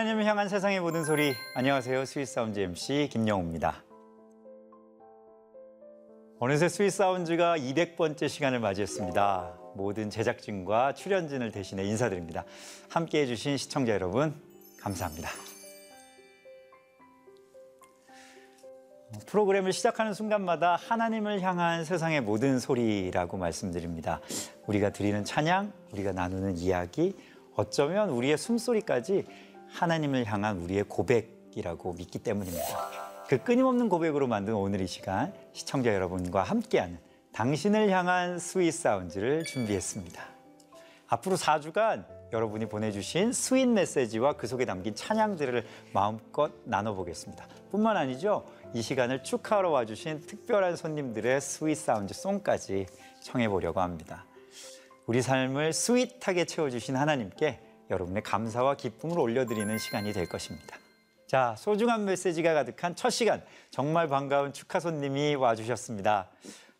하나님을 향한 세상의 모든 소리. 안녕하세요. 스윗사운드 MC 김영우입니다. 어느새 스윗사운드가 200번째 시간을 맞이했습니다. 모든 제작진과 출연진을 대신해 인사드립니다. 함께해 주신 시청자 여러분 감사합니다. 프로그램을 시작하는 순간마다 하나님을 향한 세상의 모든 소리라고 말씀드립니다. 우리가 드리는 찬양, 우리가 나누는 이야기 어쩌면 우리의 숨소리까지 하나님을 향한 우리의 고백이라고 믿기 때문입니다. 그 끊임없는 고백으로 만든 오늘 이 시간 시청자 여러분과 함께하는 당신을 향한 스윗 사운드를 준비했습니다. 앞으로 4주간 여러분이 보내주신 sweet 메시지와 그 속에 담긴 찬양들을 마음껏 나눠보겠습니다. 뿐만 아니죠. 이 시간을 축하하러 와주신 특별한 손님들의 Sweet Sounds song까지 청해보려고 합니다. 우리 삶을 sweet하게 채워주신 하나님께 여러분의 감사와 기쁨을 올려드리는 시간이 될 것입니다. 자, 소중한 메시지가 가득한 첫 시간 정말 반가운 축하 손님이 와주셨습니다.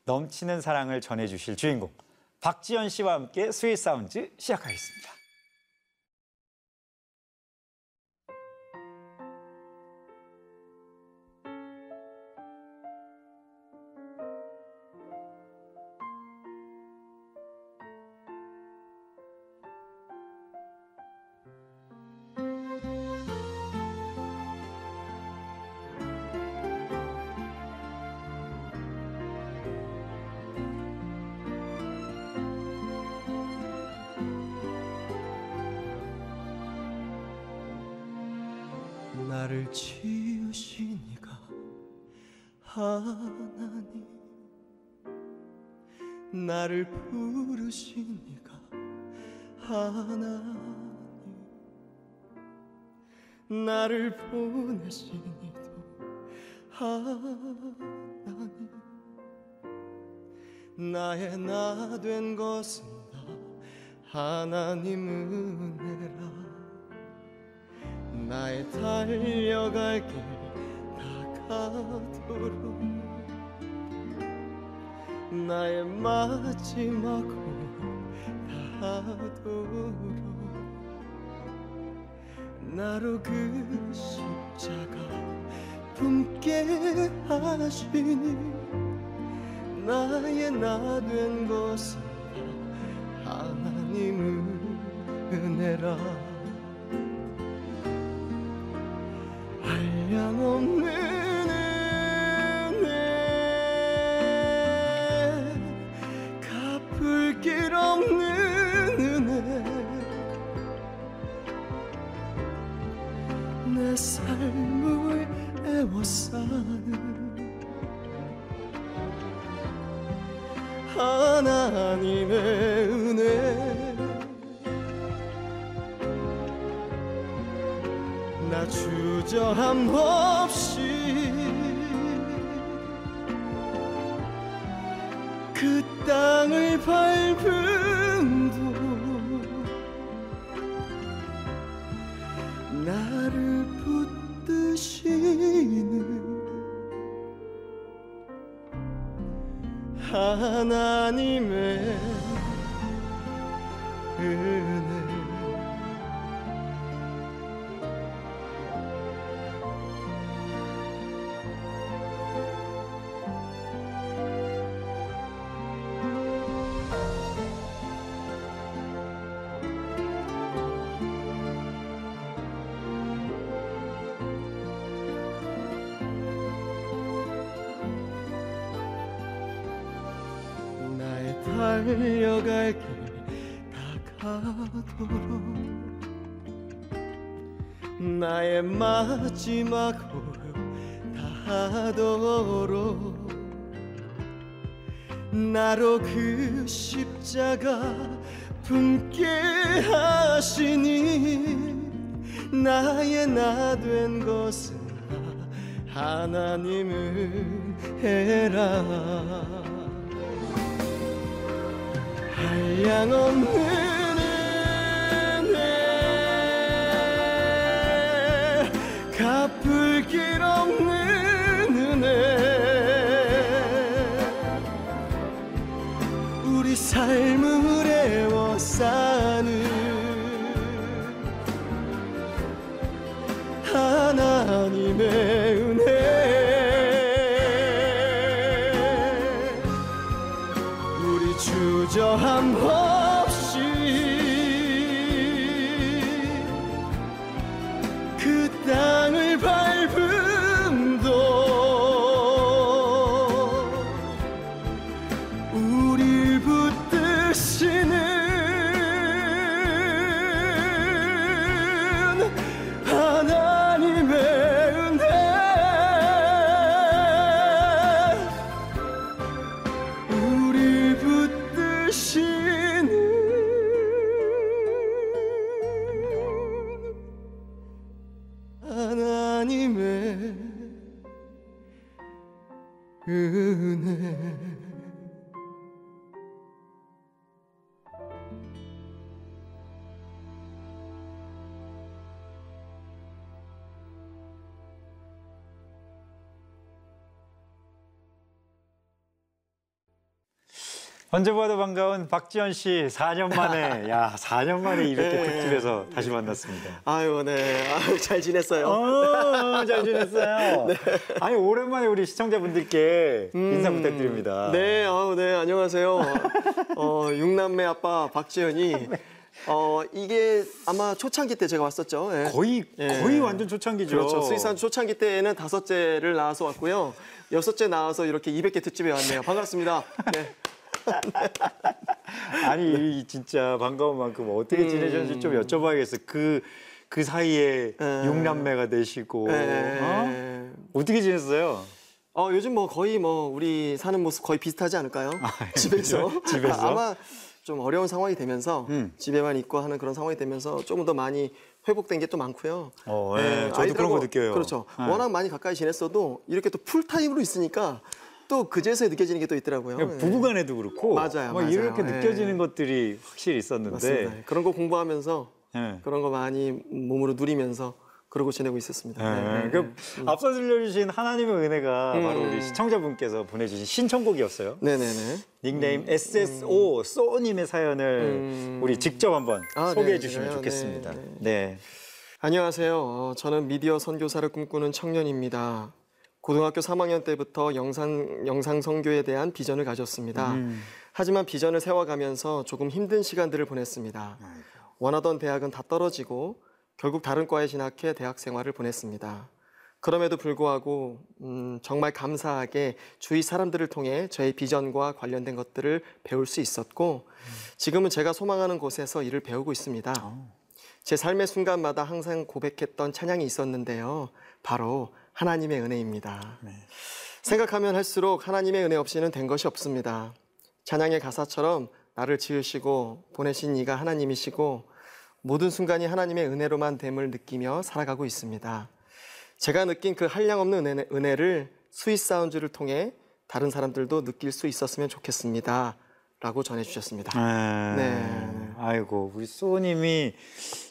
넘치는 사랑을 전해주실 주인공 박지헌 씨와 함께 Sweet Sounds 시작하겠습니다. 부르시니가 하나님 나를 보내시니도 하나님 나의 나 된 것은 다 하나님 은혜라. 나의 달려갈 길 다 가도록 나의 마지막 호흡 다하도록. 나로 그 십자가 품게 하시니 나의 나 된 것은 다 하나님의 은혜라. 한량 없는 삶을 애워싸는 하나님의 은혜. 나 주저함 없이 그 땅을 밟음 하나님의 은 마지막 호흡 다하도록 나로 그 십자가 품게 하시니 나의 나 된 것은 다 하나님 은혜라. 한량 없는 은 언제 봐도 반가운 박지현 씨 4년 만에 야 4년 만에 200개 네. 특집에서 다시 만났습니다. 아유 네 아유 잘 지냈어요 어, 잘 지냈어요. 아니 오랜만에 우리 시청자분들께 인사 부탁드립니다. 네, 아우, 네, 안녕하세요. 어, 육남매 아빠 박지현이, 어, 이게 아마 초창기 때 제가 왔었죠. 예. 거의 예. 거의 완전 초창기죠. 그렇죠. 수의산 초창기 때에는 다섯째를 낳아서 왔고요. 여섯째 낳아서 이렇게 200개 특집에 왔네요. 반갑습니다. 네. 아니 이 진짜 반가운 만큼 어떻게 지내셨는지 좀 여쭤봐야겠어요. 그, 그 사이에 음. 육남매가 되시고 네. 어? 어떻게 지냈어요? 어, 요즘 뭐 거의 뭐 우리 사는 모습 거의 비슷하지 않을까요? 집에서. 그래요? 집에서? 아마 좀 어려운 상황이 되면서 음. 집에만 있고 하는 그런 상황이 되면서 조금 더 많이 회복된 게 또 많고요. 어, 예, 저도 아이들하고 그런 거 느껴요. 그렇죠. 예. 워낙 많이 가까이 지냈어도 이렇게 또 풀타임으로 있으니까 또 그제서야 느껴지는 게 또 있더라고요. 그러니까 예. 부부간에도 그렇고 맞아요, 뭐 맞아요. 이렇게 예. 느껴지는 것들이 확실히 맞습니다. 있었는데 그런 거 공부하면서 예. 그런 거 많이 몸으로 누리면서 그러고 지내고 있었습니다. 예, 네, 네, 그 앞서 들려주신 하나님의 은혜가 바로 우리 시청자분께서 보내주신 신청곡이었어요. 네네네. 닉네임 SSO 쏘님의 사연을 음. 우리 직접 한번 아, 소개해 네, 주시면? 좋겠습니다. 네, 네. 안녕하세요. 어, 저는 미디어 선교사를 꿈꾸는 청년입니다. 고등학교 3학년 때부터 영상, 영상 선교에 대한 비전을 가졌습니다. 음. 하지만 비전을 세워가면서 조금 힘든 시간들을 보냈습니다. 원하던 대학은 다 떨어지고 결국 다른 과에 진학해 대학 생활을 보냈습니다. 그럼에도 불구하고 음, 정말 감사하게 주위 사람들을 통해 저의 비전과 관련된 것들을 배울 수 있었고 지금은 제가 소망하는 곳에서 일을 배우고 있습니다. 제 삶의 순간마다 항상 고백했던 찬양이 있었는데요. 바로 하나님의 은혜입니다. 생각하면 할수록 하나님의 은혜 없이는 된 것이 없습니다. 찬양의 가사처럼 나를 지으시고 보내신 이가 하나님이시고 모든 순간이 하나님의 은혜로만 됨을 느끼며 살아가고 있습니다. 제가 느낀 그 한량없는 은혜, 은혜를 스윗 사운드를 통해 다른 사람들도 느낄 수 있었으면 좋겠습니다. 라고 전해주셨습니다. 아, 네. 아이고 우리 쏘님이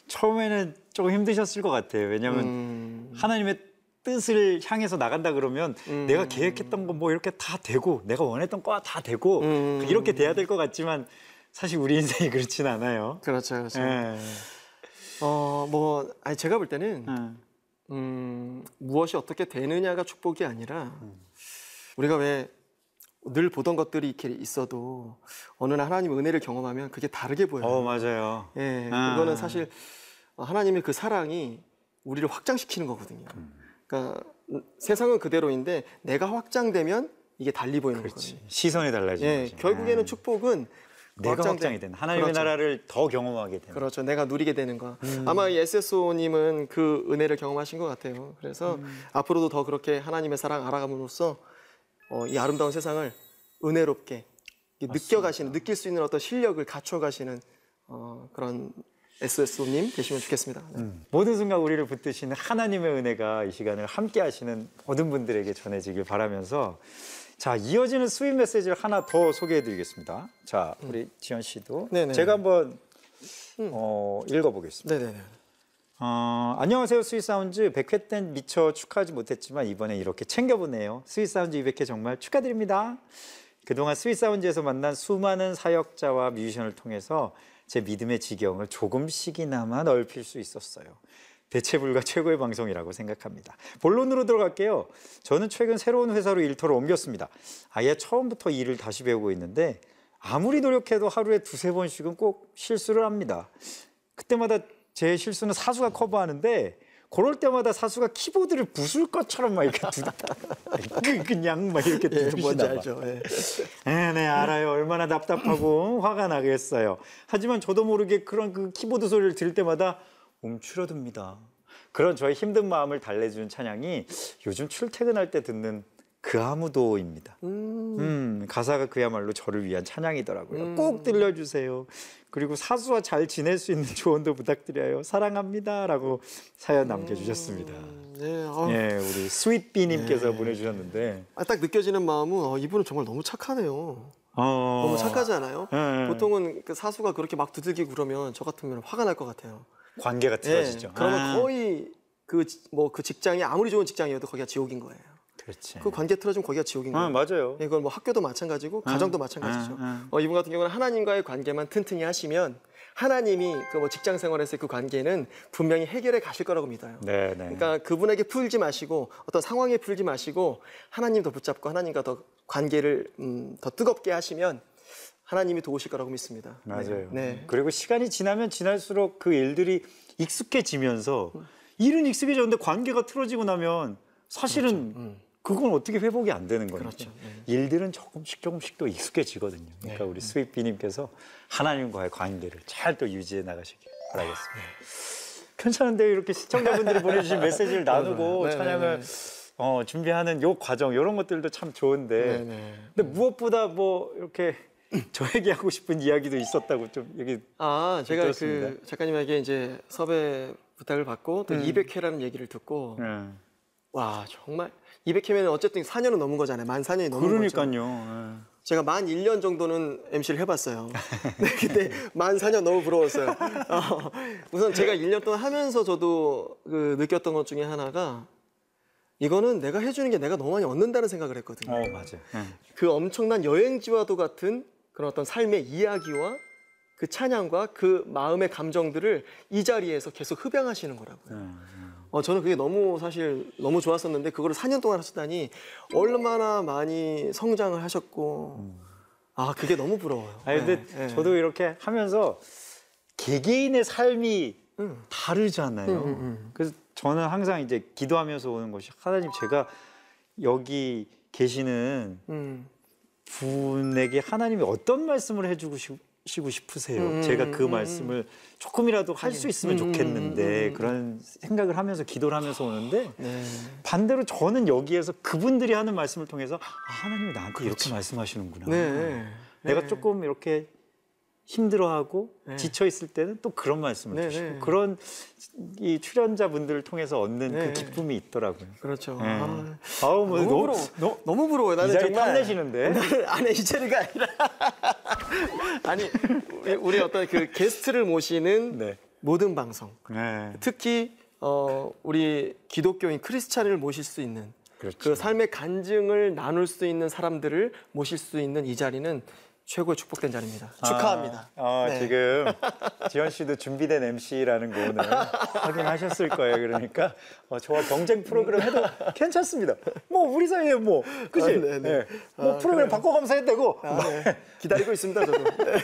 처음에는 조금 힘드셨을 것 같아요. 왜냐하면 음, 하나님의 뜻을 향해서 나간다 그러면 음. 내가 계획했던 거뭐 이렇게 다 되고 내가 원했던 거 다 되고 음. 이렇게 돼야 될 것 같지만 사실 우리 인생이 그렇진 않아요. 그렇죠, 그렇죠. 예. 어, 뭐, 아니, 제가 볼 때는 예. 음, 무엇이 어떻게 되느냐가 축복이 아니라 우리가 왜 늘 보던 것들이 이렇게 있어도 어느 날 하나님 은혜를 경험하면 그게 다르게 보여요. 어 맞아요. 예, 아. 그거는 사실 하나님의 그 사랑이 우리를 확장시키는 거거든요. 그러니까 음, 세상은 그대로인데 내가 확장되면 이게 달리 보이는. 거거든요. 시선이 달라지는 예, 거지. 결국에는 예. 축복은 내가 확장된- 확장이 되는 하나님의 그렇죠. 나라를 더 경험하게 되는. 그렇죠. 내가 누리게 되는 거. 음. 아마 이 SSO님은 그 은혜를 경험하신 것 같아요. 그래서 음. 앞으로도 더 그렇게 하나님의 사랑 알아감으로써 어, 이 아름다운 세상을 은혜롭게 이렇게 느껴가시는, 느낄 수 있는 어떤 실력을 갖춰가시는 어, 그런 SSO님 되시면 좋겠습니다. 네. 음. 모든 순간 우리를 붙드시는 하나님의 은혜가 이 시간을 함께 하시는 모든 분들에게 전해지길 바라면서 자 이어지는 sweet 메시지를 하나 더 소개해 드리겠습니다. 자 우리 지헌 씨도 음. 네네. 제가 한번 음. 어, 읽어보겠습니다. 네네네. 어, 안녕하세요 Sweet Sounds 100회 땐 미처 축하하지 못했지만 이번에 이렇게 챙겨보네요. Sweet Sounds 200회 정말 축하드립니다. 그동안 스윗사운즈에서 만난 수많은 사역자와 뮤지션을 통해서 제 믿음의 지경을 조금씩이나마 넓힐 수 있었어요. 대체 불가 최고의 방송이라고 생각합니다. 본론으로 들어갈게요. 저는 최근 새로운 회사로 일터를 옮겼습니다. 아예 처음부터 일을 다시 배우고 있는데 아무리 노력해도 하루에 두세 번씩은 꼭 실수를 합니다. 그때마다 제 실수는 사수가 커버하는데 그럴 때마다 사수가 키보드를 부술 것처럼 막 이렇게 두, 그- 그냥 막 이렇게 예, 뭔지 두드리시나 봐. 예. 네, 네, 알아요. 얼마나 답답하고 화가 나겠어요. 하지만 저도 모르게 그런 그 키보드 소리를 들을 때마다 움츠러듭니다. 그런 저의 힘든 마음을 달래주는 찬양이 요즘 출퇴근할 때 듣는 그 아무도입니다. 음, 가사가 그야말로 저를 위한 찬양이더라고요. 꼭 들려주세요. 그리고 사수와 잘 지낼 수 있는 조언도 부탁드려요. 사랑합니다라고 사연 남겨주셨습니다. 네, 어, 예, 우리 스윗비님께서 보내주셨는데 아, 딱 느껴지는 마음은 어, 이분은 정말 너무 착하네요. 어, 너무 착하지 않아요? 예, 예. 보통은 그 사수가 그렇게 막 두들기고 그러면 저 같으면 화가 날 것 같아요. 관계가 예, 틀어지죠. 그러면 아, 거의 그뭐 그 직장이 아무리 좋은 직장이어도 거기가 지옥인 거예요. 그렇지. 그 관계 틀어지면 거기가 지옥인 거예요. 아, 맞아요. 이건 뭐 학교도 마찬가지고 가정도 마찬가지죠. 아, 어, 이분 같은 경우는 하나님과의 관계만 튼튼히 하시면 하나님이 그 뭐 직장 생활에서의 그 관계는 분명히 해결해 가실 거라고 믿어요. 네, 네. 그러니까 그분에게 풀지 마시고 어떤 상황에 풀지 마시고 하나님 더 붙잡고 하나님과 더 관계를 음, 더 뜨겁게 하시면 하나님이 도우실 거라고 믿습니다. 맞아요. 네. 그리고 시간이 지나면 지날수록 그 일들이 익숙해지면서 일은 익숙해졌는데 관계가 틀어지고 나면 사실은 그 건 어떻게 회복이 안 되는 거니까 그렇죠. 네. 일들은 조금씩 조금씩 또 익숙해지거든요. 그러니까 우리 스윗비님께서 하나님과의 관계를 잘 또 유지해 나가시길 바라겠습니다. 괜찮은데 이렇게 시청자분들이 보내주신 메시지를 나누고 네, 네, 찬양을 어, 준비하는 요 과정 이런 것들도 참 좋은데 네, 네. 근데 무엇보다 뭐 이렇게 저에게 하고 싶은 이야기도 있었다고 좀 여기 아, 제가 들었습니다. 그 작가님에게 이제 섭외 부탁을 받고 또 200회라는 얘기를 듣고 음. 와 정말 200회면 어쨌든 4년은 넘은 거잖아요. 만 4년이 넘은 거죠. 그러니까요. 예. 제가 만 1년 정도는 MC를 해봤어요. 네, 근데 만 4년 너무 부러웠어요. 어, 우선 제가 1년 동안 하면서 저도 그 느꼈던 것 중에 하나가 이거는 내가 해주는 게 내가 너무 많이 얻는다는 생각을 했거든요. 어 맞아요. 예. 그 엄청난 여행지와도 같은 그런 어떤 삶의 이야기와 그 찬양과 그 마음의 감정들을 이 자리에서 계속 흡양하시는 거라고요. 예. 어, 저는 그게 너무 사실 너무 좋았었는데 그거를 4년 동안 하셨다니 얼마나 많이 성장을 하셨고 아 그게 너무 부러워요. 아니 근데 네, 네. 저도 이렇게 하면서 개개인의 삶이 음. 다르잖아요. 음, 음, 음. 그래서 저는 항상 이제 기도하면서 오는 것이 하나님 제가 여기 계시는 음. 분에게 하나님이 어떤 말씀을 해주고 싶- 시고 싶으세요. 음, 제가 그 음, 말씀을 조금이라도 할 수 있으면 음, 음, 좋겠는데 음, 음. 그런 생각을 하면서 기도를 하면서 오는데 네. 반대로 저는 여기에서 그분들이 하는 말씀을 통해서 아, 하나님이 나한테 이렇게 말씀하시는구나. 네. 내가 네. 조금 이렇게 힘들어하고 네. 지쳐 있을 때는 또 그런 말씀을 네, 주시고 네. 그런 이 출연자분들을 통해서 얻는 네. 그 기쁨이 있더라고요. 그렇죠. 네. 아, 아우 뭐 너무 너무 부러워. 너, 너무 부러워요. 나는 정말 탐내시는데. 나는 아니 이 자리가 아니라 아니 우리- 우리 어떤 그 게스트를 모시는 네. 모든 방송 네. 특히 어, 우리 기독교인 크리스찬을 모실 수 있는 그렇죠. 그 삶의 간증을 나눌 수 있는 사람들을 모실 수 있는 이 자리는 최고의 축복된 자리입니다. 축하합니다. 아, 아, 네. 지금 지헌 씨도 준비된 MC라는 거 오늘 확인하셨을 거예요. 그러니까 어, 저와 경쟁 프로그램 해도 괜찮습니다. 뭐 우리 사이에 뭐 그지? 아, 네, 네. 예. 뭐 프로그램 바꿔가면서 해도 되고. 아, 네. 기다리고 있습니다, 저도. 네.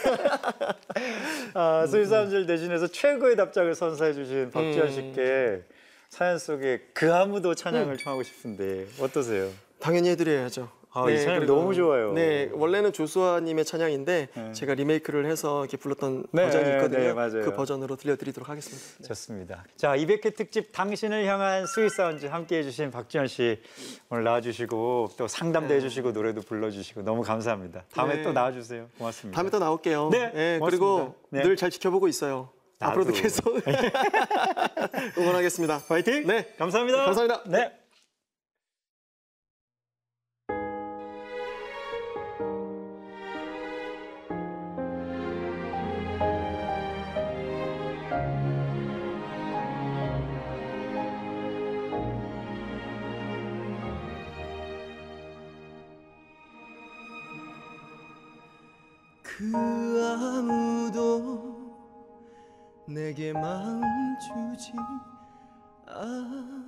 아, 스윗사운드를 대신해서 최고의 답장을 선사해 주신 박지헌 씨께 사연 속에 그 아무도 찬양을 청하고 싶은데 어떠세요? 당연히 해드려야죠. 아, 이 찬양 그리고- 너무 좋아요. 네, 원래는 조수아님의 찬양인데 네. 제가 리메이크를 해서 이렇게 불렀던 네, 버전이 있거든요. 네, 맞아요. 그 버전으로 들려드리도록 하겠습니다. 네. 좋습니다. 자, 200회 특집 당신을 향한 Sweet Sounds 함께 해 주신 박지헌 씨 오늘 나와주시고 또 상담도 해주시고 노래도 불러주시고 너무 감사합니다. 다음에 네. 또 나와주세요. 고맙습니다. 다음에 또 나올게요. 네, 그리고. 네. 늘잘 지켜보고 있어요. 나도. 앞으로도 계속 응원하겠습니다. 파이팅! 네. 감사합니다. 감사합니다. 네. 그 아무도 내게 마음 주지 않을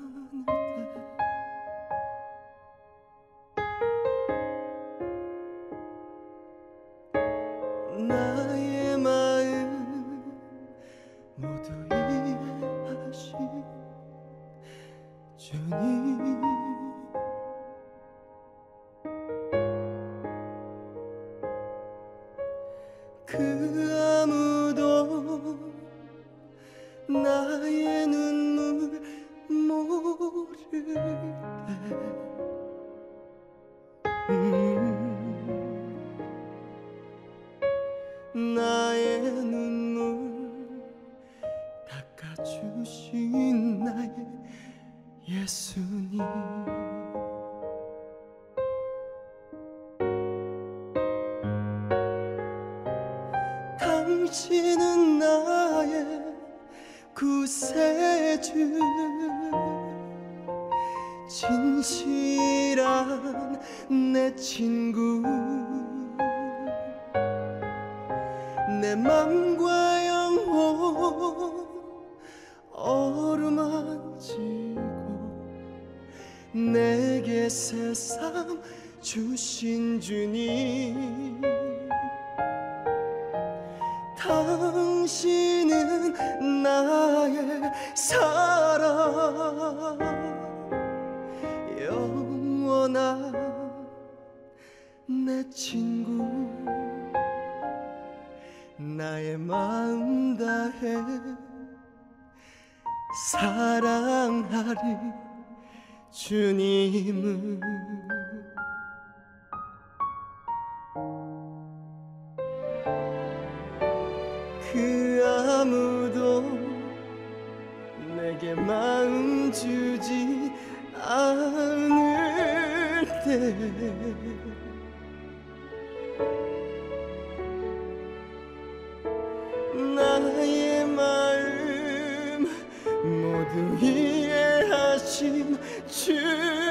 내게 세상 주신 주님. 당신은 나의 사랑. 영원한 내 친구. 나의 마음 다해 사랑하리 주님을. 그 아무도 내게 마음 주지 않을 때 이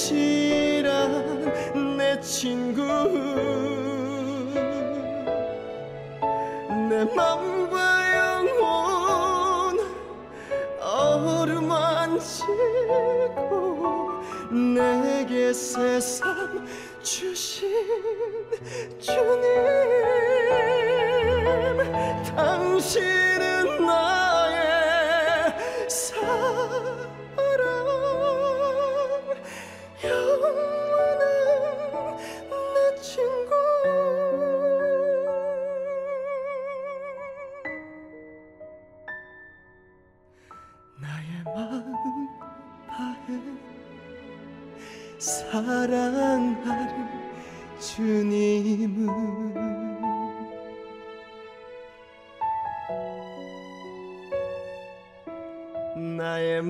진실한 내 친구. 내 맘과 영혼 어루만지고 내게 세상 사랑하리 주님을 나의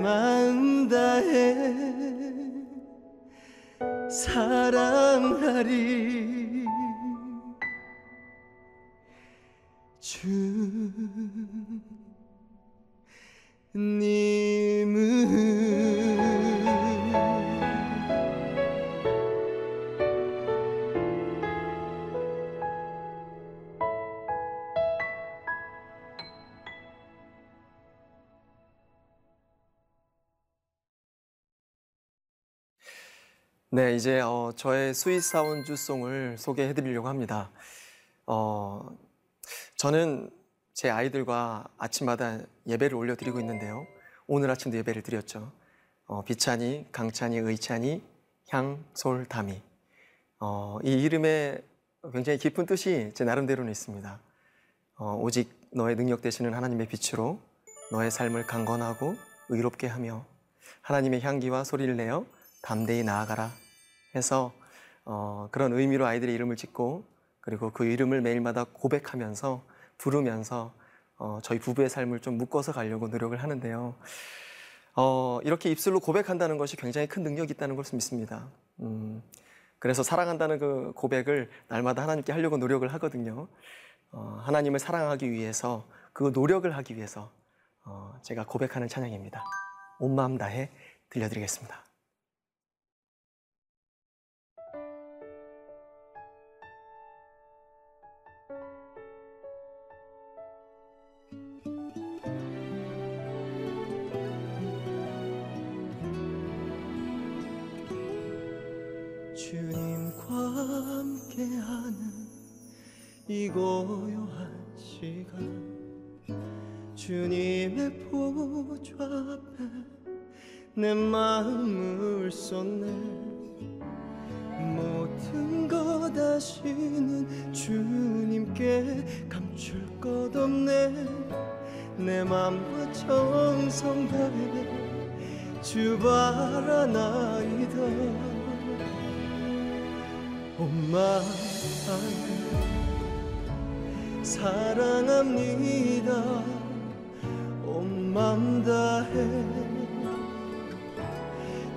다해 사랑하리. 주님을 네, 이제 어, 저의 Sweet Sounds song을 소개해 드리려고 합니다. 어, 저는 제 아이들과 아침마다 예배를 올려드리고 있는데요. 오늘 아침도 예배를 드렸죠. 어, 비찬이, 강찬이, 의찬이, 향, 솔, 담이. 어, 이 이름에 굉장히 깊은 뜻이 제 나름대로는 있습니다. 어, 오직 너의 능력 되시는 하나님의 빛으로 너의 삶을 강건하고 의롭게 하며 하나님의 향기와 소리를 내어 담대히 나아가라 해서 어, 그런 의미로 아이들의 이름을 짓고 그리고 그 이름을 매일마다 고백하면서 부르면서 어, 저희 부부의 삶을 좀 묶어서 가려고 노력을 하는데요. 어, 이렇게 입술로 고백한다는 것이 굉장히 큰 능력이 있다는 것을 믿습니다. 음, 그래서 사랑한다는 그 고백을 날마다 하나님께 하려고 노력을 하거든요. 어, 하나님을 사랑하기 위해서 그 노력을 하기 위해서 어, 제가 고백하는 찬양입니다. 온 마음 다해 들려드리겠습니다. 엄마 사랑합니다. 온맘 다해.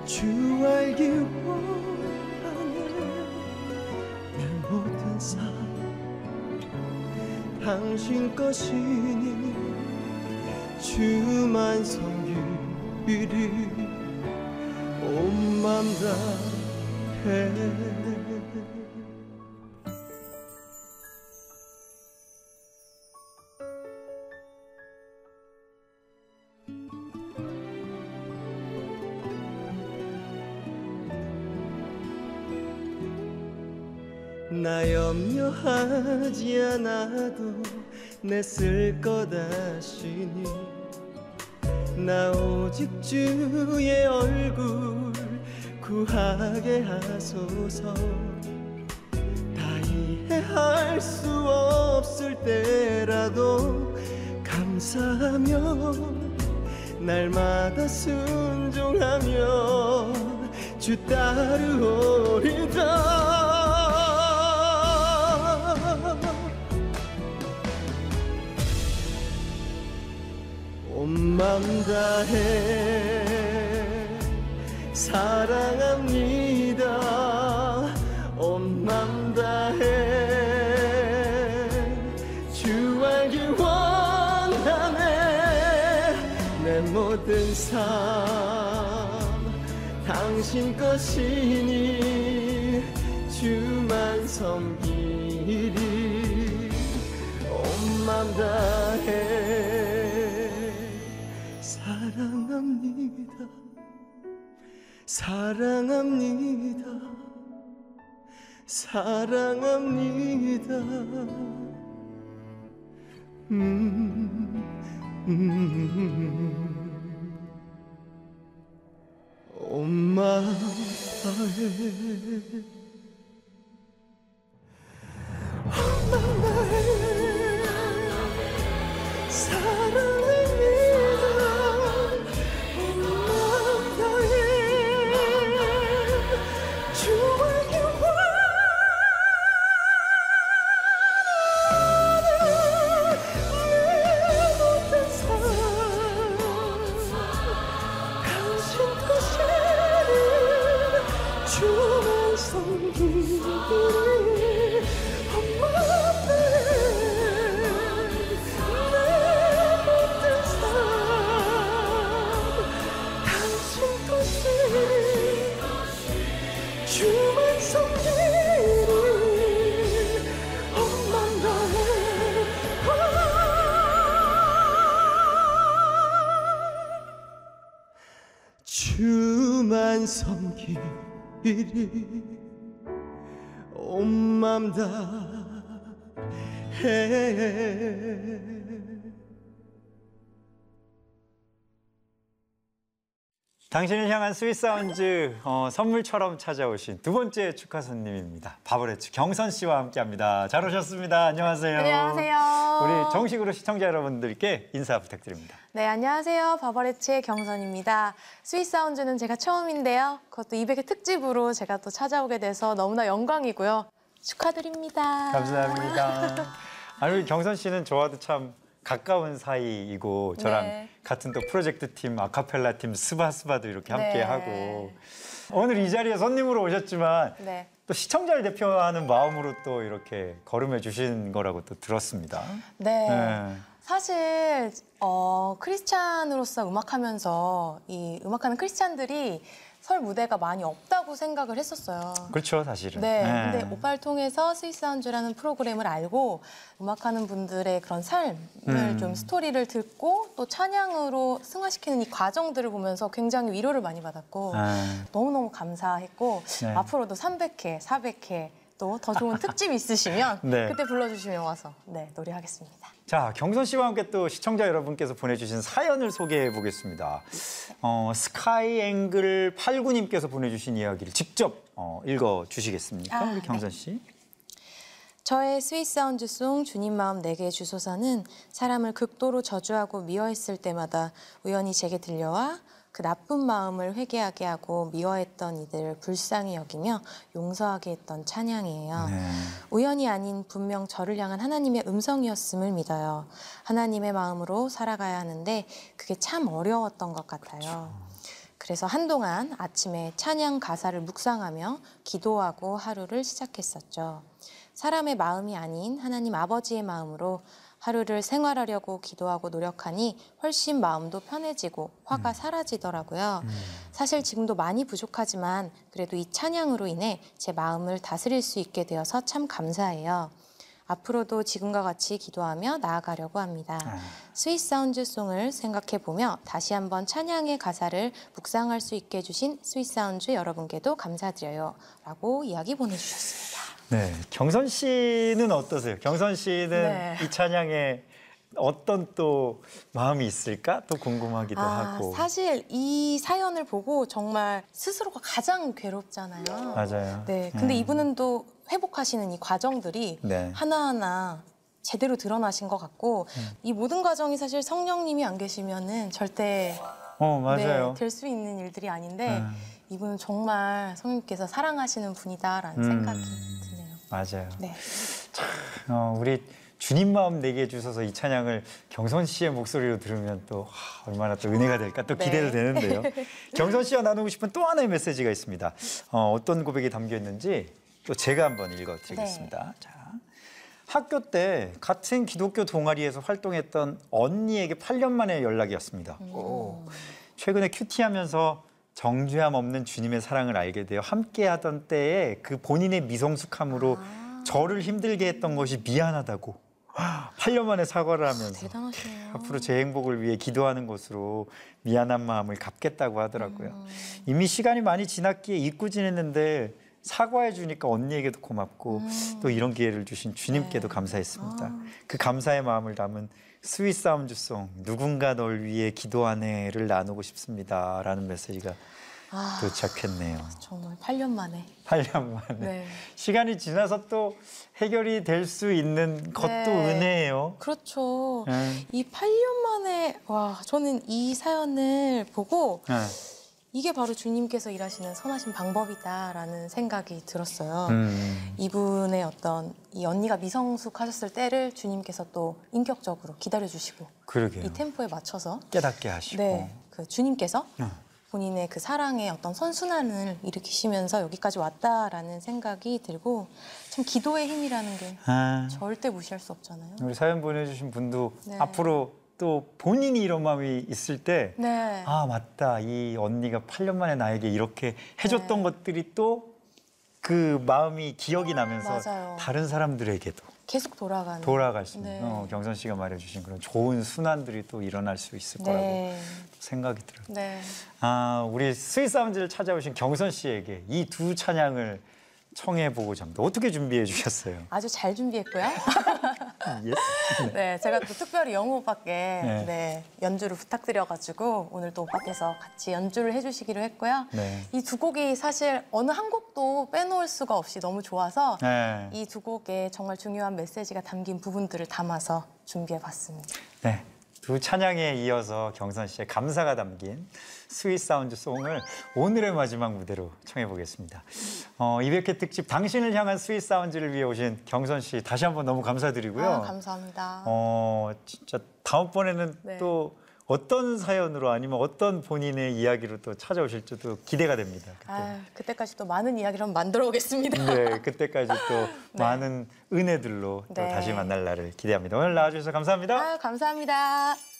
주 알기 원하네 내 모든 삶. 당신 것이니 주만 섬기리 온맘 다해 하지 않아도 내쓸것 아시니 나 오직 주의 얼굴 구하게 하소서. 다 이해할 수 없을 때라도 감사하며 날마다 순종하며 주 따르오리다 온맘 다해 사랑합니다. 온맘 다해 주 알기 원하네 내 모든 삶 당신 것이니 주만 섬기리. 온맘 다해 사랑합니다. 사랑합니다. 음, 음, 엄마 다해 엄마 섬기리 온맘 다 당신을 향한 Sweet Sounds 어, 선물처럼 찾아오신 두 번째 축하 손님입니다. 바버레츠 경선 씨와 함께합니다. 잘 오셨습니다. 안녕하세요. 안녕하세요. 우리 정식으로 시청자 여러분들께 인사 부탁드립니다. 네, 안녕하세요. 바버레츠의 경선입니다. 스윗 사운즈는 제가 처음인데요. 그것도 200회 특집으로 제가 또 찾아오게 돼서 너무나 영광이고요. 축하드립니다. 감사합니다. 아니 경선 씨는 저와도 참 가까운 사이이고 저랑 네. 같은 또 프로젝트 팀, 아카펠라 팀, 스바스바도 이렇게 함께 네. 하고 오늘 이 자리에 손님으로 오셨지만 네. 또 시청자를 대표하는 마음으로 또 이렇게 걸음해 주신 거라고 또 들었습니다. 네. 네. 사실 어, 크리스찬으로서 음악하면서 이 음악하는 크리스찬들이 설 무대가 많이 없다고 생각을 했었어요. 그렇죠, 사실은. 네, 네. 근데 오빠를 통해서 스위스 한주라는 프로그램을 알고 음악하는 분들의 그런 삶을 음. 좀 스토리를 듣고 또 찬양으로 승화시키는 이 과정들을 보면서 굉장히 위로를 많이 받았고 아, 너무너무 감사했고 네. 앞으로도 300회, 400회 또 더 좋은 특집 있으시면 네. 그때 불러주시면 와서 네 노래하겠습니다. 자, 경선 씨와 함께 또 시청자 여러분께서 보내주신 사연을 소개해 보겠습니다. 어, skyangel 89님께서 보내주신 이야기를 직접 어, 읽어 주시겠습니까? 아, 우리 네. 경선 씨. 저의 Sweet Sounds song 주님 마음 내게 주소서는 사람을 극도로 저주하고 미워했을 때마다 우연히 제게 들려와 그 나쁜 마음을 회개하게 하고 미워했던 이들을 불쌍히 여기며 용서하게 했던 찬양이에요. 네. 우연이 아닌 분명 저를 향한 하나님의 음성이었음을 믿어요. 하나님의 마음으로 살아가야 하는데 그게 참 어려웠던 것 같아요. 그래서 한동안 아침에 찬양 가사를 묵상하며 기도하고 하루를 시작했었죠. 사람의 마음이 아닌 하나님 아버지의 마음으로 하루를 생활하려고 기도하고 노력하니 훨씬 마음도 편해지고 화가 사라지더라고요. 사실 지금도 많이 부족하지만 그래도 이 찬양으로 인해 제 마음을 다스릴 수 있게 되어서 참 감사해요. 앞으로도 지금과 같이 기도하며 나아가려고 합니다. 아. Sweet Sounds song을 생각해 보며 다시 한번 찬양의 가사를 묵상할 수 있게 해주신 Sweet Sounds 여러분께도 감사드려요. 라고 이야기 보내주셨습니다. 네. 경선 씨는 어떠세요? 경선 씨는 네. 이 찬양에 어떤 또 마음이 있을까? 또 궁금하기도 하고. 아, 사실 이 사연을 보고 정말 스스로가 가장 괴롭잖아요. 맞아요. 네, 근데 음. 이분은 또 회복하시는 이 과정들이 네. 하나하나 제대로 드러나신 것 같고 음. 이 모든 과정이 사실 성령님이 안 계시면은 절대 어, 맞아요. 네, 될수 있는 일들이 아닌데 음. 이분은 정말 성령님께서 사랑하시는 분이다라는 음. 생각이 드네요. 맞아요. 네. 어, 우리 주님 마음 내게 해주셔서 이 찬양을 경선 씨의 목소리로 들으면 또 하, 얼마나 또 은혜가 될까 또 네. 기대도 되는데요. 경선 씨와 나누고 싶은 또 하나의 메시지가 있습니다. 어, 어떤 고백이 담겨 있는지 또 제가 한번 읽어드리겠습니다. 네. 자, 학교 때 같은 기독교 동아리에서 활동했던 언니에게 8년 만에 연락이 왔습니다. 오. 최근에 큐티하면서 정죄함 없는 주님의 사랑을 알게 되어 함께하던 때에 그 본인의 미성숙함으로 저를 힘들게 했던 것이 미안하다고 8년 만에 사과를 하면서 대단하시네요. 앞으로 제 행복을 위해 기도하는 것으로 미안한 마음을 갚겠다고 하더라고요. 음. 이미 시간이 많이 지났기에 잊고 지냈는데 사과해 주니까 언니에게도 고맙고 또 이런 기회를 주신 주님께도 음. 네. 감사했습니다. 아. 그 감사의 마음을 담은 Sweet Sounds song 누군가 널 위해 기도하네를 나누고 싶습니다라는 메시지가 아, 도착했네요. 정말 8년 만에. 8년 만에 네. 시간이 지나서 또 해결이 될 수 있는 것도 네. 은혜예요. 그렇죠. 네. 이 8년 만에 와 저는 이 사연을 보고 네. 이게 바로 주님께서 일하시는 선하신 방법이다라는 생각이 들었어요. 음, 이분의 어떤 이 언니가 미성숙하셨을 때를 주님께서 또 인격적으로 기다려주시고 그러게요. 이 템포에 맞춰서 깨닫게 하시고. 네, 그 주님께서 네. 본인의 그 사랑의 어떤 선순환을 일으키시면서 여기까지 왔다라는 생각이 들고 참 기도의 힘이라는 게 아, 절대 무시할 수 없잖아요. 우리 사연 보내주신 분도 네. 앞으로 또 본인이 이런 마음이 있을 때 네. 아 맞다 이 언니가 8년 만에 나에게 이렇게 해줬던 네. 것들이 또 그 마음이 기억이 나면서 맞아요. 다른 사람들에게도 계속 돌아가는 돌아갈 수 있는 네. 어, 경선 씨가 말해주신 그런 좋은 순환들이 또 일어날 수 있을 거라고 네. 생각이 들어요. 네. 아 우리 Sweet Sound를 찾아오신 경선 씨에게 이 두 찬양을 청해 보고자 합니다. 어떻게 준비해 주셨어요? 아주 잘 준비했고요. Yes. 네, 제가 또 특별히 영우 오빠께 네. 네. 연주를 부탁드려가지고 오늘 또 오빠께서 같이 연주를 해주시기로 했고요. 네. 이 두 곡이 사실 어느 한 곡도 빼놓을 수가 없이 너무 좋아서 네. 이두 곡에 정말 중요한 메시지가 담긴 부분들을 담아서 준비해봤습니다. 네. 두 찬양에 이어서 경선 씨의 감사가 담긴 Sweet Sound song을 오늘의 마지막 무대로 청해 보겠습니다. 어, 200회 특집 당신을 향한 Sweet Sound를 위해 오신 경선 씨 다시 한번 너무 감사드리고요. 아, 감사합니다. 어, 진짜 다음번에는 네. 또 어떤 사연으로 아니면 어떤 본인의 이야기로 또 찾아오실지도 기대가 됩니다. 그때. 아, 그때까지 또 많은 이야기를 한번 만들어 오겠습니다. 네, 그때까지 또 많은 은혜들로 또 네. 다시 만날 날을 기대합니다. 오늘 나와주셔서 감사합니다. 아유, 감사합니다.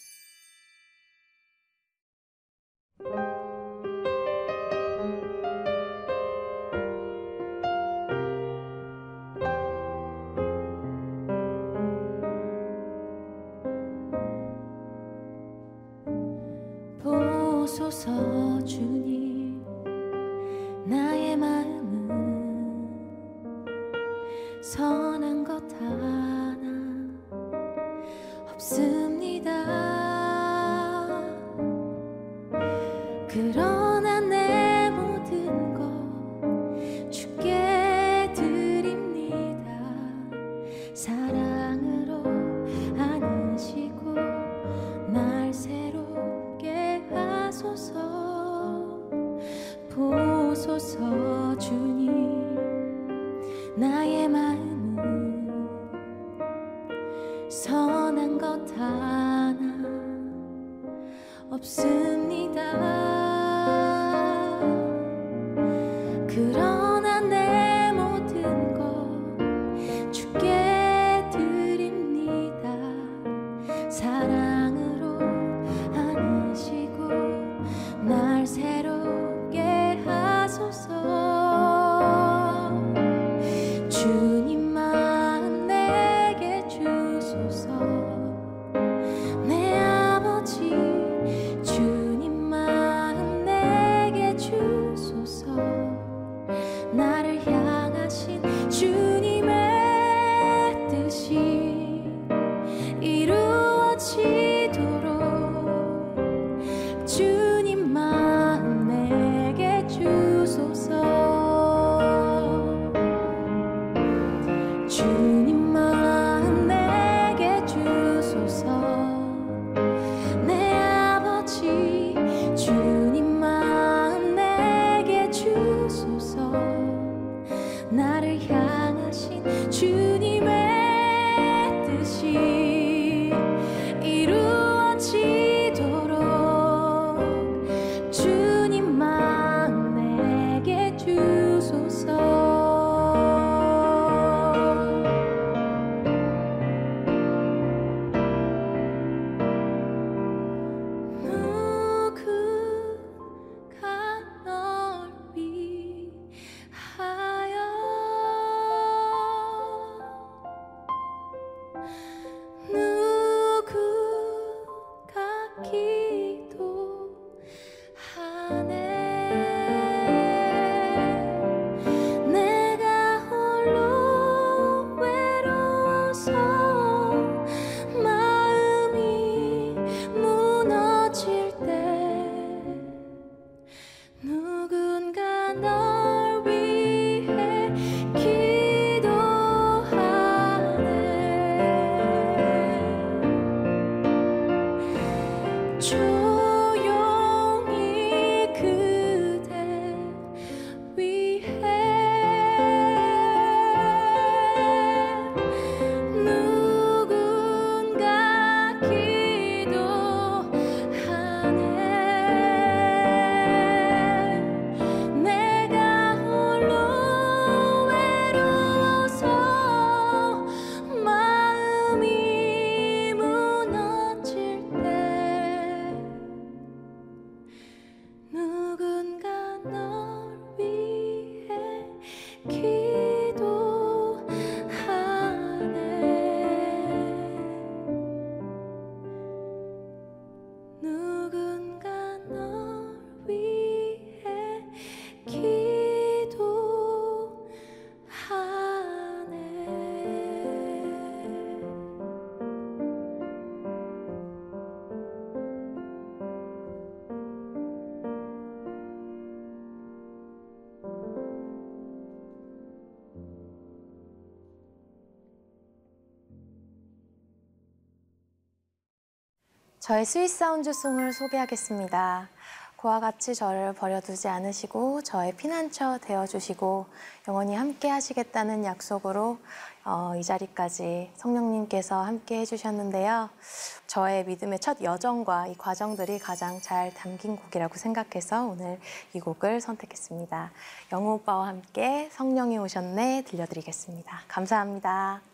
저의 Sweet Sound song을 소개하겠습니다. 그와 같이 저를 버려두지 않으시고 저의 피난처 되어주시고 영원히 함께 하시겠다는 약속으로 어, 이 자리까지 성령님께서 함께 해주셨는데요. 저의 믿음의 첫 여정과 이 과정들이 가장 잘 담긴 곡이라고 생각해서 오늘 이 곡을 선택했습니다. 영우 오빠와 함께 성령이 오셨네 들려드리겠습니다. 감사합니다.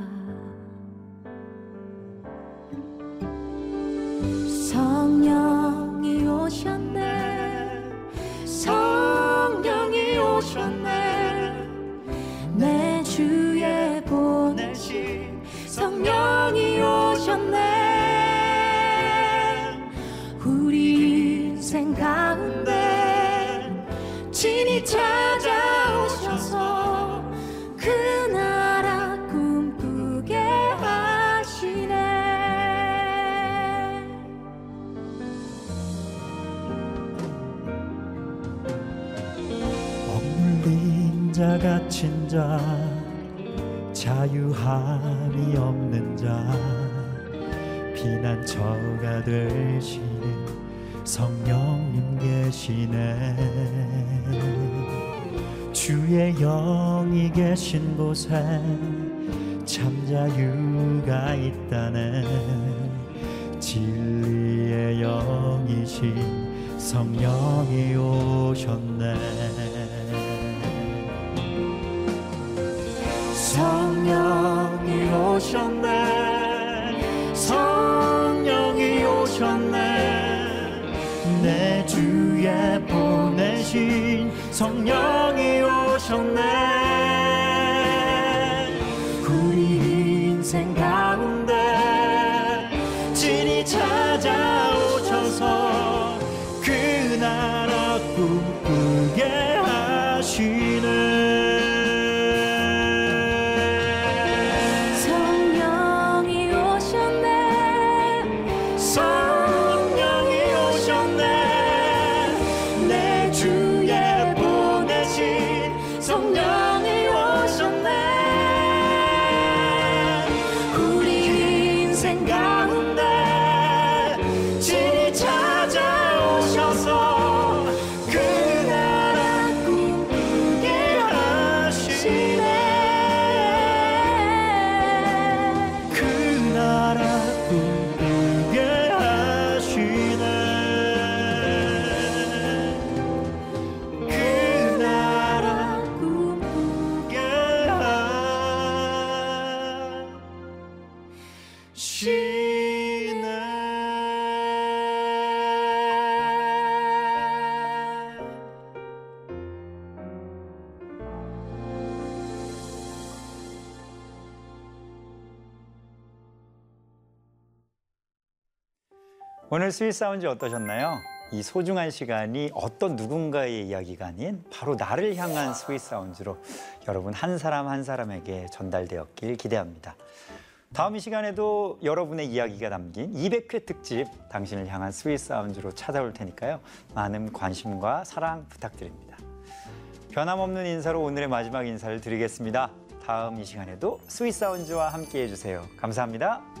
자 자유함이 없는 자 피난처가 되시는 성령님 계시네. 주의 영이 계신 곳에 참 자유가 있다네. 진리의 영이신 성령이 오셨네 성령이 오셨네. 성령이 오셨네. 내 주에 보내신 성령이 오셨네 오늘 Sweet Sound 어떠셨나요? 이 소중한 시간이 어떤 누군가의 이야기가 아닌 바로 나를 향한 Sweet Sound로 여러분 한 사람 한 사람에게 전달되었길 기대합니다. 다음 이 시간에도 여러분의 이야기가 담긴 200회 특집 당신을 향한 Sweet Sound로 찾아올 테니까요. 많은 관심과 사랑 부탁드립니다. 변함없는 인사로 오늘의 마지막 인사를 드리겠습니다. 다음 이 시간에도 Sweet Sound와 함께 해주세요. 감사합니다.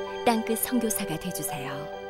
땅끝 선교사가 되주세요.